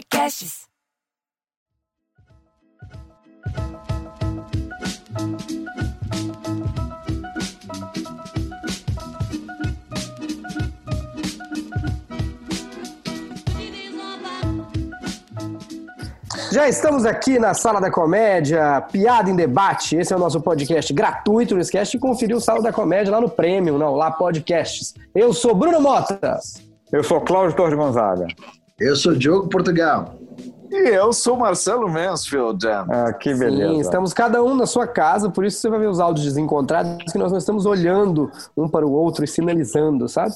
Podcasts. Já estamos aqui na Sala da Comédia, Piada em Debate. Esse é o nosso podcast gratuito. Não esquece de conferir o Sala da Comédia lá no Premium, não, lá Podcasts. Eu sou Bruno Mota. Eu sou Cláudio Torres Gonzaga. Eu sou Diogo Portugal. E eu sou Marcelo Mansfield. Ah, que beleza. Sim, estamos cada um na sua casa, por isso você vai ver os áudios desencontrados, que nós não estamos olhando um para o outro e sinalizando, sabe?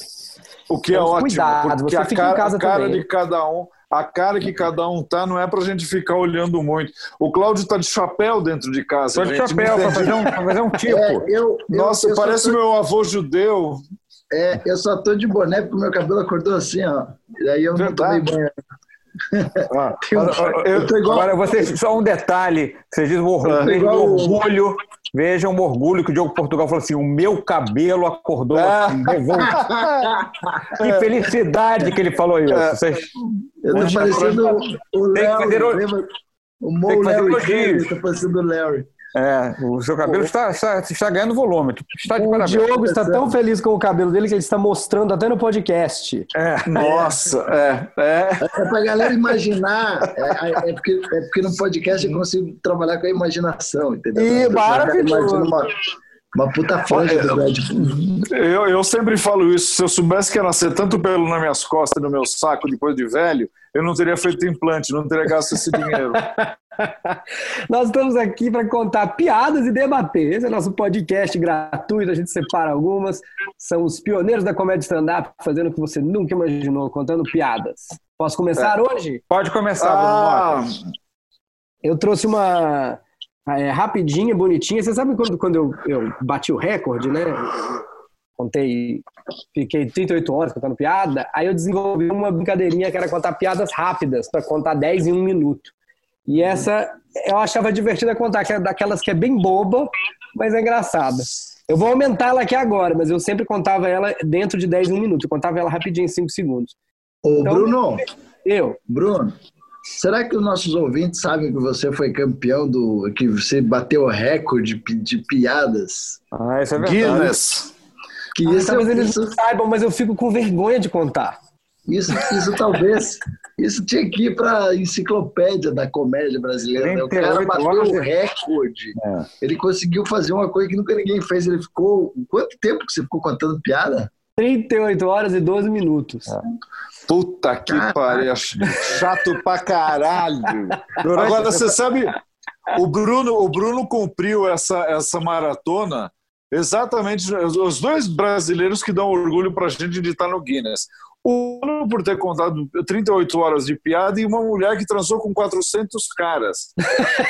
O que é Então, ótimo, cuidado, porque você a fica em cara, casa a cara também. de cada um, a cara que cada um tá, não é pra gente ficar olhando muito. O Cláudio tá de chapéu dentro de casa. Sou de gente, chapéu entendi. fazer, um, pra fazer um tipo. É, eu, eu- Nossa, eu só parece tô- meu avô judeu. É, eu só tô de boné porque o meu cabelo acordou assim, ó. E aí eu não tomei Verdade. banho. Ah, Eu, eu tô igual. Agora, vocês, só um detalhe: vocês dizem o orgulho, orgulho, vejam o orgulho que o Diogo Portugal falou assim: o meu cabelo acordou É. assim. Que felicidade que ele falou isso. É. Vocês, Eu tô Onde parecendo o, o Tem que Larry. fazer o- lembra? O tem Mo que fazer Larry tá parecendo o Larry. É, o seu cabelo está, está, está ganhando volume. Está de O parabéns. Diogo está tão feliz com o cabelo dele que ele está mostrando até no podcast. É. Nossa, é, é. É pra galera imaginar. É, é porque, é porque no podcast eu consigo trabalhar com a imaginação, entendeu? Ih, Eu maravilhoso. Uma, uma puta franja do Brad Pitt. Eu, eu sempre falo isso. Se eu soubesse que ia nascer tanto pelo nas minhas costas e no meu saco depois de velho, eu não teria feito implante, não teria gasto esse dinheiro. Nós estamos aqui para contar piadas e debater. Esse é nosso podcast gratuito, a gente separa algumas. São os pioneiros da comédia stand-up, fazendo o que você nunca imaginou, contando piadas. Posso começar hoje? Pode começar, Ah. Eu trouxe uma é, rapidinha, bonitinha. Você sabe quando, quando eu, eu bati o recorde, né? Contei, fiquei 38 horas contando piada. Aí eu desenvolvi uma brincadeirinha que era contar piadas rápidas, para contar 10 em um minuto. E essa eu achava divertida contar, que é daquelas que é bem boba, mas é engraçada. Eu vou aumentar ela aqui agora, mas eu sempre contava ela dentro de 10 em um minuto. Eu contava ela rapidinho em 5 segundos. Ô, Então- Bruno, Eu, Bruno, será que os nossos ouvintes sabem que você foi campeão do. que você bateu o recorde de, piadas? Ah, isso é verdade. Guinness. Que ah, isso, talvez eles isso, não saibam, mas eu fico com vergonha de contar. isso, isso talvez. Isso tinha que ir para a enciclopédia da comédia brasileira. Né? O cara 38 bateu o de- recorde. É. Ele conseguiu fazer uma coisa que nunca ninguém fez. Ele ficou. Quanto tempo que você ficou contando piada? 38 horas e 12 minutos. Puta que pariu. Chato pra caralho. Agora, você sabe, o Bruno, o Bruno cumpriu essa, essa maratona exatamente os os dois brasileiros que dão orgulho pra gente de estar no Guinness. O Bruno por ter contado 38 horas de piada e uma mulher que transou com 400 caras.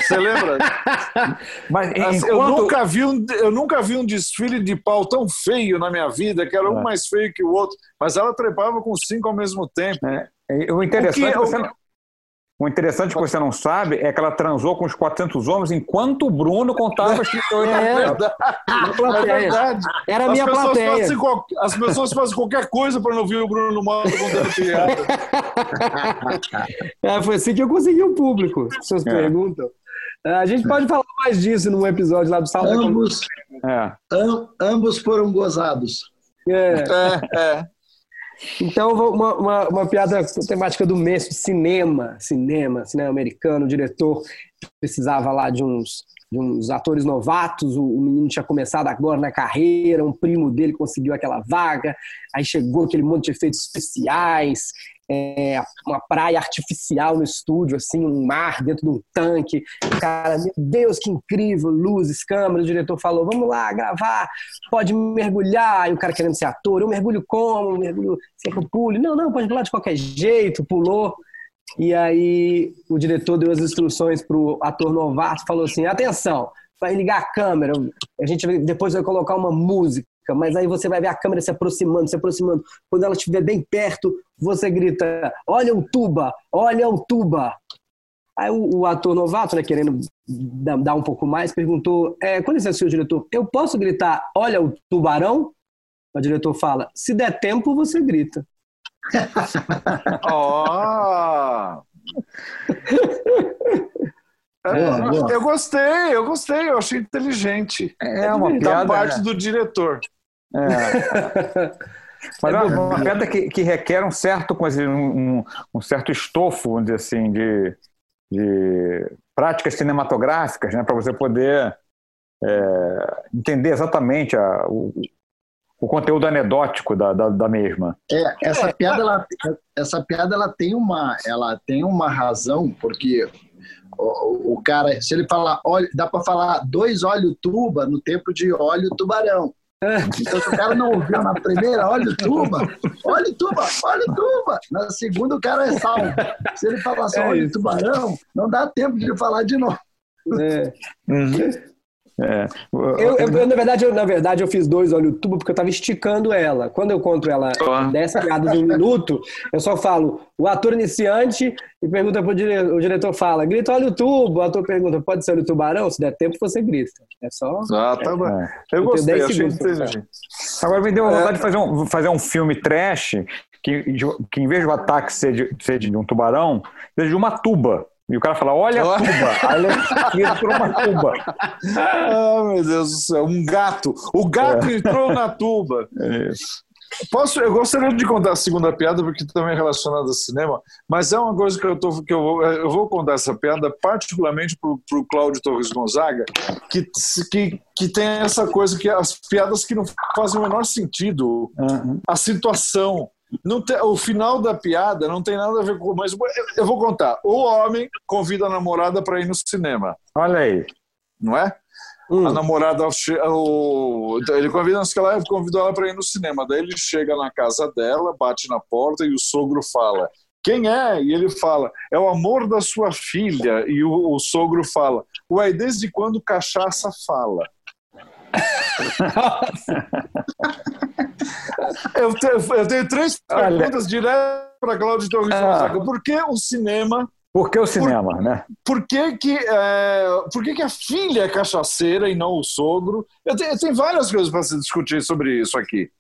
Você lembra? Mas Assim, eu, enquanto- nunca vi um, eu nunca vi um desfile de pau tão feio na minha vida, que era um É. mais feio que o outro, mas ela trepava com cinco ao mesmo tempo. É, o interessante, O que- é você não- o interessante que você não sabe é que ela transou com os 400 homens enquanto o Bruno contava as 38 É. É verdade. Era a minha pessoas, plateia. fazem qual- as pessoas fazem qualquer coisa para não ver o Bruno Mota contando piada. É, foi assim que eu consegui o público, se vocês É. perguntam. É, A gente pode falar mais disso num episódio lá do Comédia. Ambos, É. am- ambos foram gozados. É. É, é. Então, uma, uma, uma piada temática do mês, cinema, cinema, cinema americano, diretor precisava lá de uns, de uns atores novatos, o, o menino tinha começado agora na carreira, um primo dele conseguiu aquela vaga, aí chegou aquele monte de efeitos especiais, é, uma praia artificial no estúdio, assim, um mar dentro de um tanque. Cara, meu Deus, que incrível, luzes, câmeras. O diretor falou: vamos lá gravar, pode mergulhar. E o cara querendo ser ator, eu mergulho como? Mergulho, que eu pule? Não, não, pode pular de qualquer jeito. Pulou. E aí o diretor deu as instruções para o ator novato, falou assim: atenção, vai ligar a câmera, a gente depois vai colocar uma música, mas aí você vai ver a câmera se aproximando, se aproximando. Quando ela estiver bem perto, você grita: olha o tuba, olha o tuba. Aí o, o ator novato, né, querendo dar um pouco mais, perguntou: é, com licença, senhor diretor, eu posso gritar, olha o tubarão? O diretor fala: se der tempo, você grita. Ó. É, eu gostei, eu gostei, eu achei inteligente. É uma da piada. Da parte né? do diretor. É. Mas é uma, uma piada que, que, requer um certo, um, um, certo estofo, vamos dizer assim, de, de práticas cinematográficas, né, para você poder é, entender exatamente a, o, o conteúdo anedótico da, da, da, mesma. É, essa piada, ela, essa piada ela tem uma, ela tem uma razão, porque o, o cara, se ele falar, óleo, dá para falar dois óleo tuba no tempo de óleo tubarão. Então, se o cara não ouviu na primeira, óleo tuba, óleo tuba, óleo tuba. Na segunda, o cara é salvo. Se ele falar só é óleo tubarão, não dá tempo de falar de novo. É. Uhum. É. Eu, eu, eu, na, verdade, eu, na verdade, eu fiz dois olho tubo porque eu estava esticando ela. Quando eu conto ela dessa piada de um minuto, eu só falo o ator iniciante e pergunta pro diretor, o diretor fala, grita olha o tubo, o ator pergunta, pode ser olho tubarão? Se der tempo, você grita. É só. Ah, tá bom. É. Eu, eu gostei, achei Agora me deu vontade é. de fazer um, fazer um filme trash que, que em vez do ataque ser de, ser de um tubarão, seja de uma tuba. E o cara fala, olha a tuba. Aí ele entrou uma tuba. Ah, meu Deus do céu, um gato. O gato é. entrou na tuba. É. Posso, eu gostaria de contar a segunda piada, porque também é relacionada ao cinema, mas é uma coisa que eu, tô, que eu, vou, eu vou contar essa piada, particularmente para o Cláudio Torres Gonzaga, que, que, que tem essa coisa que as piadas que não fazem o menor sentido, uhum. a situação, não tem, o final da piada não tem nada a ver com. Mas eu vou contar. O homem convida a namorada para ir no cinema. Olha aí. Não é? Hum. A namorada, o, ele convida ela convidou ela para ir no cinema. Daí ele chega na casa dela, bate na porta e o sogro fala: Quem é? E ele fala: É o amor da sua filha. E o, o sogro fala: Ué, desde quando cachaça fala? eu, tenho, eu tenho três perguntas diretas para Cláudio Torres ah. Por que o cinema por que o cinema, por, né? Por que, que, é, por que, que a filha é cachaceira e não o sogro? Eu tenho, eu tenho várias coisas para se discutir sobre isso aqui.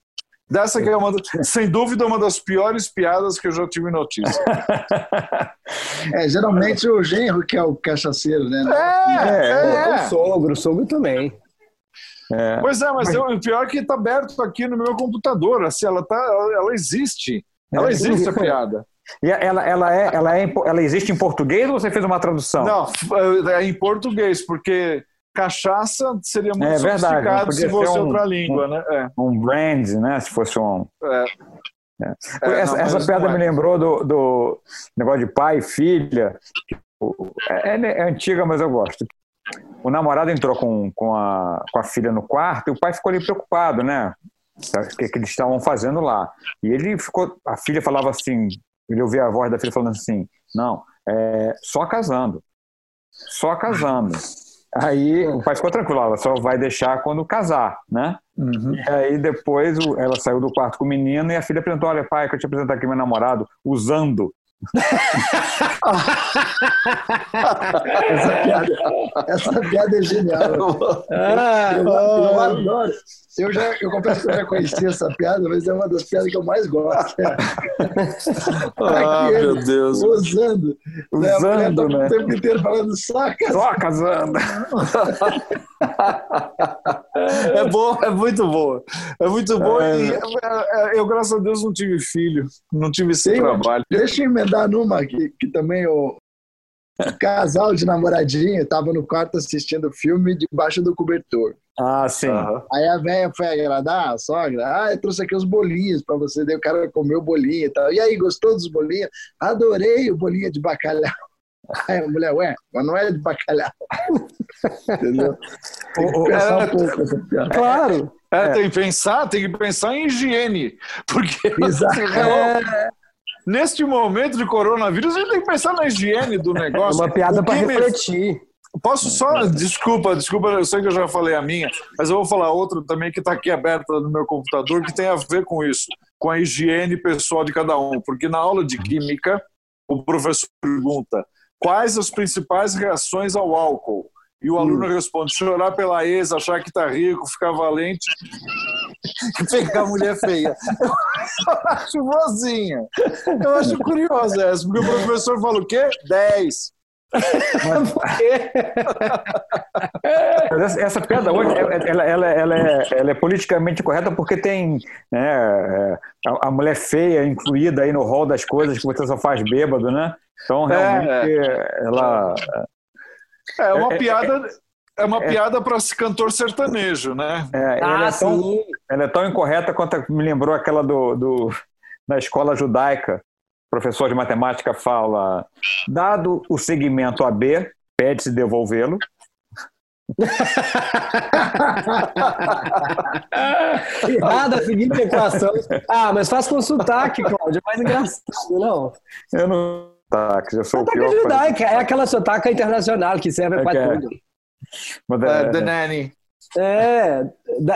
Dessa que é uma, sem dúvida, uma das piores piadas que eu já tive notícia. É, geralmente o genro que é o cachaceiro, né? É, é, é. o sogro, o sogro também. É. Pois é, mas, mas... o pior é que está aberto aqui no meu computador. Assim, ela, tá, ela existe. Ela é. existe a piada. E ela, ela, é, ela, é, ela existe em português ou você fez uma tradução? Não, é em português, porque cachaça seria muito é, verdade, sofisticado se fosse um, outra língua, um, né? É. Um brand, né? Se fosse um. É. É. essa, não, essa piada me lembrou do, do negócio de pai e filha. É, antiga, mas eu gosto o namorado entrou com, com, a, com a filha no quarto e o pai ficou ali preocupado, né? O que, que eles estavam fazendo lá. E ele ficou. A filha falava assim: ele ouvia a voz da filha falando assim: não, é, só casando. Só casando. Aí o pai ficou tranquilo, ela só vai deixar quando casar, né? Uhum. E aí depois ela saiu do quarto com o menino e a filha perguntou: Olha, pai, que eu te apresentar aqui meu namorado usando essa, piada, essa piada é genial. Ah, eu, eu, adoro. Eu, já, eu confesso que eu já conhecia essa piada, mas é uma das piadas que eu mais gosto. É. Ah, meu Deus. Usando. Usando, né? O tempo inteiro falando só casando. Só casando. é bom, é muito bom. É muito bom. É. E, é, é, eu, graças a Deus, não tive filho. Não tive esse Sim, trabalho. Deixa eu emendar numa que, que também o, casal de namoradinho estava no quarto assistindo o filme debaixo do cobertor. Ah, sim. Uhum. Aí a velha foi agradar a sogra. Ah, eu trouxe aqui os bolinhos para você. Daí o cara comeu o bolinho e tal. E aí, gostou dos bolinhos? Adorei o bolinho de bacalhau. Aí a mulher, ué, mas não é de bacalhau. Entendeu? Pensar um pouco essa piada. Claro. É, é. Tem que pensar, tem que pensar em higiene. Porque Exato. É, neste momento de coronavírus, a gente tem que pensar na higiene do negócio. É uma piada para refletir. Posso só, desculpa, desculpa, eu sei que eu já falei a minha, mas eu vou falar outra também que está aqui aberta no meu computador que tem a ver com isso, com a higiene pessoal de cada um. Porque na aula de química, o professor pergunta quais as principais reações ao álcool. E o aluno hum. responde: chorar pela ex, achar que tá rico, ficar valente e pegar a mulher feia. Eu acho boazinha. Eu acho curiosa essa, porque o professor fala o quê? 10. Mas... Essa, essa piada hoje, ela, ela, ela, é, ela é politicamente correta porque tem né, é, a, a, mulher feia incluída aí no rol das coisas que você só faz bêbado, né? Então, é, realmente, é, ela... É uma piada... É uma piada para esse cantor sertanejo, né? É, ah, ela, é tão, ela é tão incorreta quanto me lembrou aquela do, do, da escola judaica, professor de matemática fala: dado o segmento AB, pede-se devolvê-lo. Errada a seguinte equação. Ah, mas faz com sotaque, Cláudio. É mais engraçado, não? Eu não. Sotaque, eu sou sotaque o pior. Judaica, é aquela sotaque internacional que serve é para é. tudo. Uh, the Nanny. É,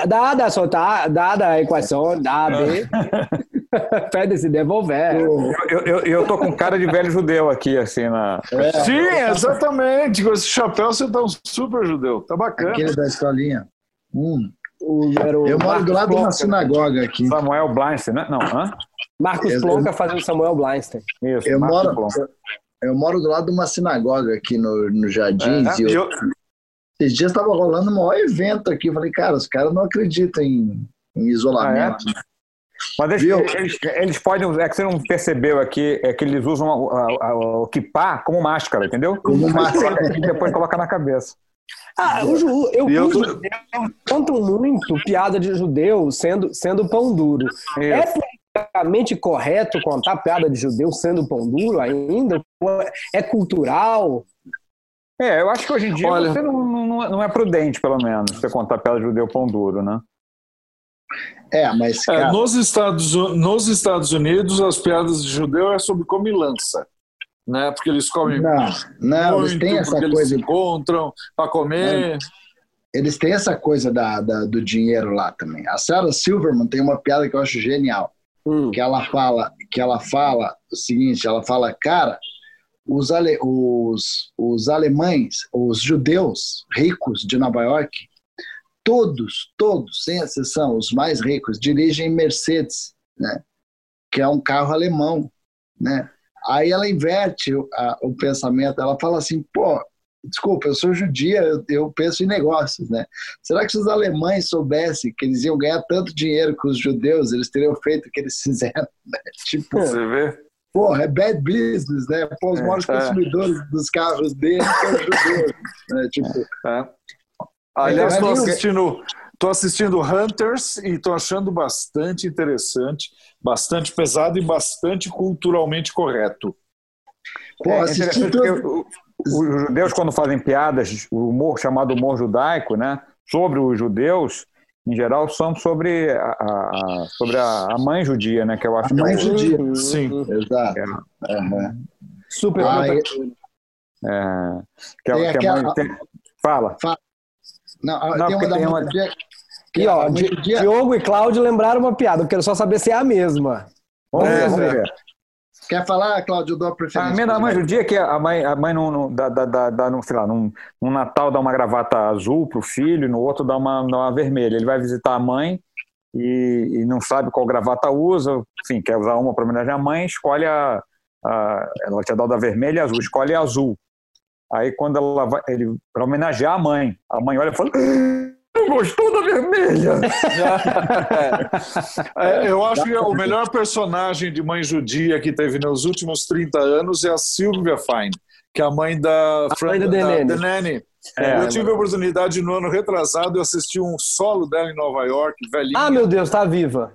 dada a, sotaque, dada a equação, da AB. Pede-se devolver. Eu, eu, eu, tô com cara de velho judeu aqui, assim, na. É. Sim, exatamente. Com esse chapéu você tá um super judeu. Tá bacana. Aquele da escolinha. Hum. O, eu moro do lado de uma sinagoga aqui. Samuel Bleinstein, né? Não, hã? Marcos eu, Plonka fazendo Samuel Bleinstein. Isso, eu moro, eu, eu, moro do lado de uma sinagoga aqui no, no Jardins. É, e eu, esses dias estava rolando um maior evento aqui. Eu falei, cara, os caras não acreditam em, em isolamento. Ah, é? Mas eles, eles, eles, podem, é que você não percebeu aqui, é que eles usam o kippah como máscara, entendeu? Como máscara. E depois coloca na cabeça. Ah, o ju, eu, eu, eu conto muito piada de judeu sendo, sendo pão duro. Isso. É politicamente correto contar piada de judeu sendo pão duro ainda? É cultural? É, eu acho que hoje em dia Olha, você não, não, não é prudente, pelo menos, você contar piada de judeu pão duro, né? É, mas. É, cara... É, nos, Estados, nos Estados Unidos, as piadas de judeu é sobre comilança. Né? Porque eles comem. Não, não, muito, eles têm essa coisa. Eles se encontram para comer. É, eles têm essa coisa da, da, do dinheiro lá também. A Sarah Silverman tem uma piada que eu acho genial. Hum. Que ela fala que ela fala o seguinte: ela fala, cara, os, ale, os, os alemães, os judeus ricos de Nova York, todos, todos, sem exceção, os mais ricos, dirigem Mercedes, né? que é um carro alemão. Né? Aí ela inverte a, o pensamento, ela fala assim, pô, desculpa, eu sou judia, eu, eu, penso em negócios, né? Será que se os alemães soubessem que eles iam ganhar tanto dinheiro com os judeus, eles teriam feito o que eles fizeram? Né? Tipo, Você vê? Porra, é bad business, né? Pô, os é, maiores é. consumidores dos carros deles são judeus. Né? Tipo, é. Aliás, estou assistindo, tô assistindo Hunters e estou achando bastante interessante, bastante pesado e bastante culturalmente correto. Pô, é, os judeus, quando fazem piadas, o humor chamado humor judaico, né, sobre os judeus, em geral, são sobre a, a sobre a, mãe judia, né, que eu acho a que mãe é judia. Sim, exato. É. Uhum. Super. Ah, é... que, é, que a mãe tem... Fala. Fala. Não, não tem uma tem uma... E, ó, dia... Diogo e Cláudio lembraram uma piada. Eu quero só saber se é a mesma. Vamos, é, vamos ver. Quer falar, Cláudio? A preferência. A minha da mãe, o dia que a mãe, a mãe não, dá, dá, dá, dá no, sei lá, num, num Natal dá uma gravata azul pro filho, no outro dá uma, dá uma vermelha. Ele vai visitar a mãe e, e não sabe qual gravata usa, enfim, quer usar uma para homenagear a mãe, escolhe a, a. Ela tinha dado a vermelha e azul, escolhe a azul. Aí quando ela vai, ele para homenagear a mãe, a mãe olha e fala: "Não gostou da vermelha?" é, eu acho que o melhor personagem de mãe judia que teve nos últimos 30 anos é a Sylvia Fine, que é a mãe da, a mãe da, Nanny. É, eu tive a oportunidade no ano retrasado de assistir um solo dela em Nova York, velhinha. Ah, meu Deus, tá viva.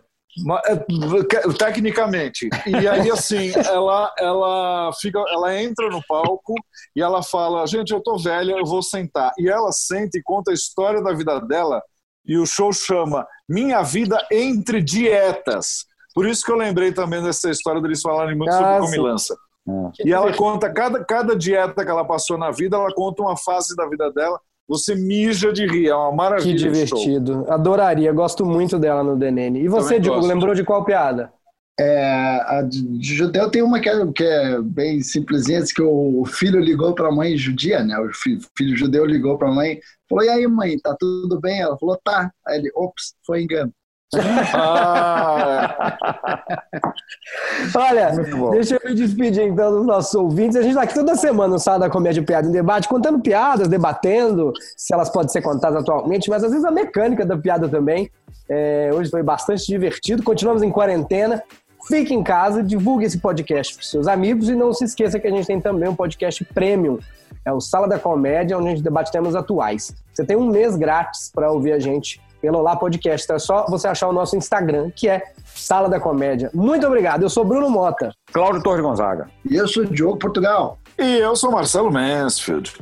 É, tecnicamente. E aí, assim, ela, ela, fica, ela entra no palco e ela fala: Gente, eu tô velha, eu vou sentar. E ela senta e conta a história da vida dela. E o show chama Minha Vida Entre Dietas. Por isso que eu lembrei também dessa história deles falarem muito sobre comilança. É. E ela conta cada, cada dieta que ela passou na vida, ela conta uma fase da vida dela você mija de rir, é uma maravilha. Que divertido. Adoraria, gosto muito dela no DNN. E você, Diogo, lembrou de qual piada? É, a de judeu tem uma que é, que é bem simplesinha, que o filho ligou para a mãe judia, né? O filho, filho judeu ligou para a mãe, falou: "E aí, mãe, tá tudo bem?" Ela falou: "Tá". Aí ele: "Ops, foi engano". Ah. Olha, deixa eu me despedir então dos nossos ouvintes. A gente está aqui toda semana no Sala da Comédia Piada em Debate, contando piadas, debatendo se elas podem ser contadas atualmente, mas às vezes a mecânica da piada também. É, hoje foi bastante divertido. Continuamos em quarentena. Fique em casa, divulgue esse podcast para seus amigos e não se esqueça que a gente tem também um podcast premium. É o Sala da Comédia, onde a gente debate temas atuais. Você tem um mês grátis para ouvir a gente pelo Olá Podcast. Então é só você achar o nosso Instagram, que é Sala da Comédia. Muito obrigado. Eu sou Bruno Mota. Cláudio Torres Gonzaga. E eu sou Diogo Portugal. E eu sou Marcelo Mansfield.